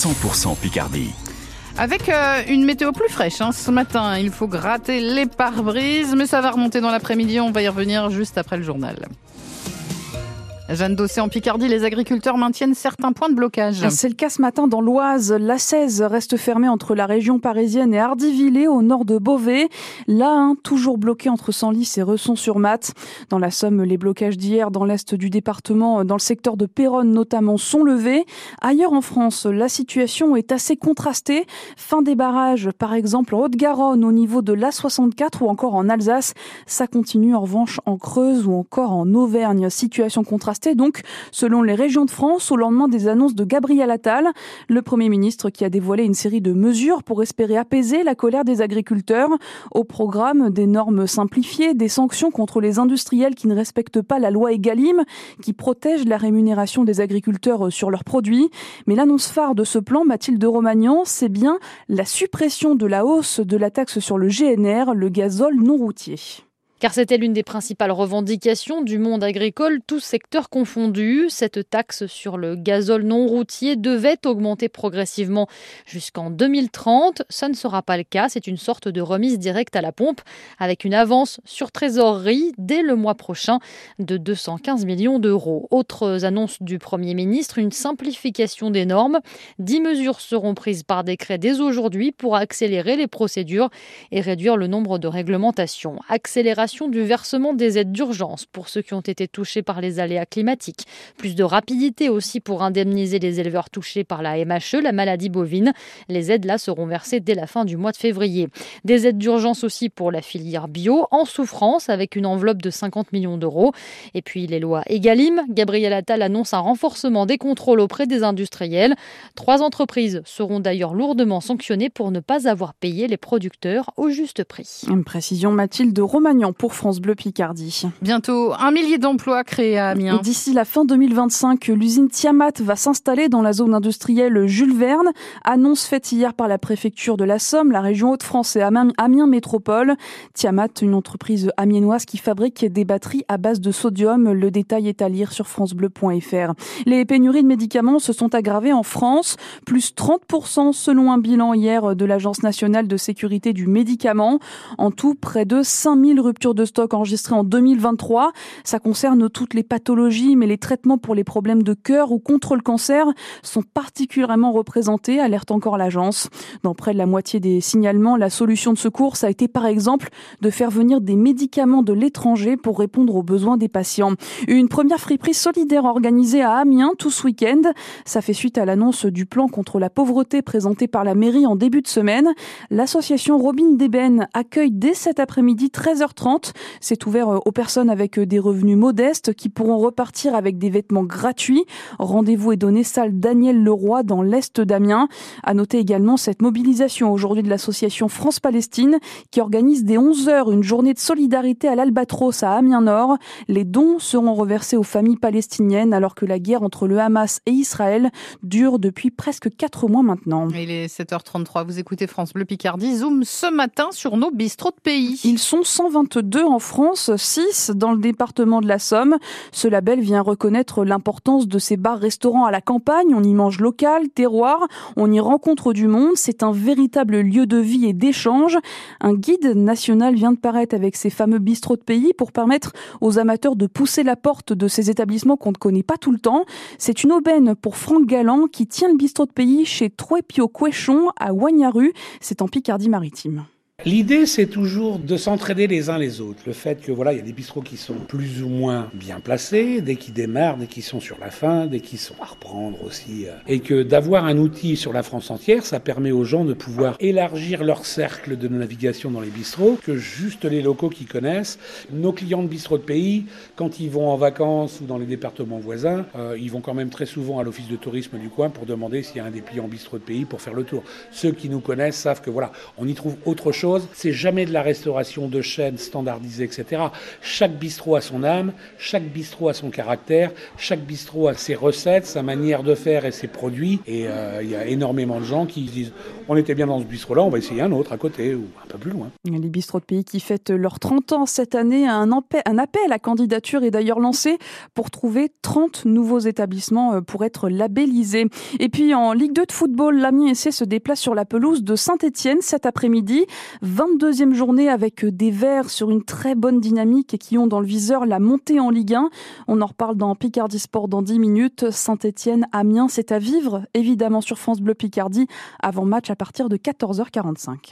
100% Picardie. Avec euh, une météo plus fraîche hein. ce matin, il faut gratter les pare-brises, mais ça va remonter dans l'après-midi, on va y revenir juste après le journal. Jeanne Dossé en Picardie, les agriculteurs maintiennent certains points de blocage. C'est le cas ce matin dans l'Oise. La 16 reste fermée entre la région parisienne et Hardivillé au nord de Beauvais. La 1 toujours bloqué entre Senlis et Resson-sur-Mat. Dans la Somme, les blocages d'hier dans l'est du département, dans le secteur de Péronne notamment, sont levés. Ailleurs en France, la situation est assez contrastée. Fin des barrages, par exemple en Haute-Garonne au niveau de l'A64 ou encore en Alsace. Ça continue en revanche en Creuse ou encore en Auvergne. Situation contrastée donc selon les régions de France au lendemain des annonces de Gabriel Attal, le Premier ministre qui a dévoilé une série de mesures pour espérer apaiser la colère des agriculteurs. Au programme, des normes simplifiées, des sanctions contre les industriels qui ne respectent pas la loi Egalim, qui protège la rémunération des agriculteurs sur leurs produits. Mais l'annonce phare de ce plan, Mathilde Romagnan, c'est bien la suppression de la hausse de la taxe sur le GNR, le gazole non routier car c'était l'une des principales revendications du monde agricole, tous secteurs confondus. Cette taxe sur le gazole non routier devait augmenter progressivement jusqu'en 2030. Ça ne sera pas le cas, c'est une sorte de remise directe à la pompe avec une avance sur trésorerie dès le mois prochain de 215 millions d'euros. Autres annonces du Premier ministre, une simplification des normes. Dix mesures seront prises par décret dès aujourd'hui pour accélérer les procédures et réduire le nombre de réglementations. Accélération du versement des aides d'urgence pour ceux qui ont été touchés par les aléas climatiques. Plus de rapidité aussi pour indemniser les éleveurs touchés par la MHE, la maladie bovine. Les aides là seront versées dès la fin du mois de février. Des aides d'urgence aussi pour la filière bio en souffrance avec une enveloppe de 50 millions d'euros. Et puis les lois Egalim. Gabriel Attal annonce un renforcement des contrôles auprès des industriels. Trois entreprises seront d'ailleurs lourdement sanctionnées pour ne pas avoir payé les producteurs au juste prix. Une précision Mathilde Romagnan pour France Bleu Picardie. Bientôt un millier d'emplois créés à Amiens. D'ici la fin 2025, l'usine Tiamat va s'installer dans la zone industrielle Jules Verne. Annonce faite hier par la préfecture de la Somme, la région Hauts-de-France et Amiens Métropole. Tiamat, une entreprise amiénoise qui fabrique des batteries à base de sodium. Le détail est à lire sur francebleu.fr. Les pénuries de médicaments se sont aggravées en France, plus 30% selon un bilan hier de l'Agence nationale de sécurité du médicament. En tout, près de 5000 ruptures de stock enregistrée en 2023. Ça concerne toutes les pathologies, mais les traitements pour les problèmes de cœur ou contre le cancer sont particulièrement représentés, alerte encore l'agence. Dans près de la moitié des signalements, la solution de secours, ça a été par exemple de faire venir des médicaments de l'étranger pour répondre aux besoins des patients. Une première friperie solidaire organisée à Amiens tout ce week-end. Ça fait suite à l'annonce du plan contre la pauvreté présenté par la mairie en début de semaine. L'association Robin Deben accueille dès cet après-midi 13h30 c'est ouvert euh, aux personnes avec euh, des revenus modestes qui pourront repartir avec des vêtements gratuits. Rendez-vous est donné salle Daniel Leroy dans l'Est d'Amiens. À noter également cette mobilisation aujourd'hui de l'association France-Palestine qui organise dès 11h une journée de solidarité à l'Albatros à Amiens-Nord. Les dons seront reversés aux familles palestiniennes alors que la guerre entre le Hamas et Israël dure depuis presque 4 mois maintenant. Il est 7h33, vous écoutez France Bleu Picardie. Zoom ce matin sur nos bistrots de pays. Ils sont 122 deux en France, 6 dans le département de la Somme. Ce label vient reconnaître l'importance de ces bars-restaurants à la campagne. On y mange local, terroir, on y rencontre du monde. C'est un véritable lieu de vie et d'échange. Un guide national vient de paraître avec ces fameux bistrots de pays pour permettre aux amateurs de pousser la porte de ces établissements qu'on ne connaît pas tout le temps. C'est une aubaine pour Franck Galland qui tient le bistrot de pays chez Troepio Quéchon à Wagnaru. C'est en Picardie-Maritime. L'idée, c'est toujours de s'entraider les uns les autres. Le fait que voilà, il y a des bistrots qui sont plus ou moins bien placés, dès qu'ils démarrent, dès qu'ils sont sur la fin, dès qu'ils sont à reprendre aussi, euh, et que d'avoir un outil sur la France entière, ça permet aux gens de pouvoir élargir leur cercle de navigation dans les bistrots que juste les locaux qui connaissent. Nos clients de bistrots de pays, quand ils vont en vacances ou dans les départements voisins, euh, ils vont quand même très souvent à l'office de tourisme du coin pour demander s'il y a un des clients bistrot de pays pour faire le tour. Ceux qui nous connaissent savent que voilà, on y trouve autre chose c'est jamais de la restauration de chaîne standardisée, etc. Chaque bistrot a son âme, chaque bistrot a son caractère, chaque bistrot a ses recettes, sa manière de faire et ses produits. Et euh, il y a énormément de gens qui disent on était bien dans ce bistrot-là, on va essayer un autre à côté ou un peu plus loin. Les bistrots de pays qui fêtent leurs 30 ans cette année, un, un appel à candidature est d'ailleurs lancé pour trouver 30 nouveaux établissements euh, pour être labellisés. Et puis en Ligue 2 de football, l'Amiens SC se déplace sur la pelouse de Saint-Etienne cet après-midi. 22e journée avec des Verts sur une très bonne dynamique et qui ont dans le viseur la montée en Ligue 1. On en reparle dans Picardie Sport dans 10 minutes. Saint-Etienne, Amiens, c'est à vivre évidemment sur France Bleu Picardie avant match à partir de 14h45.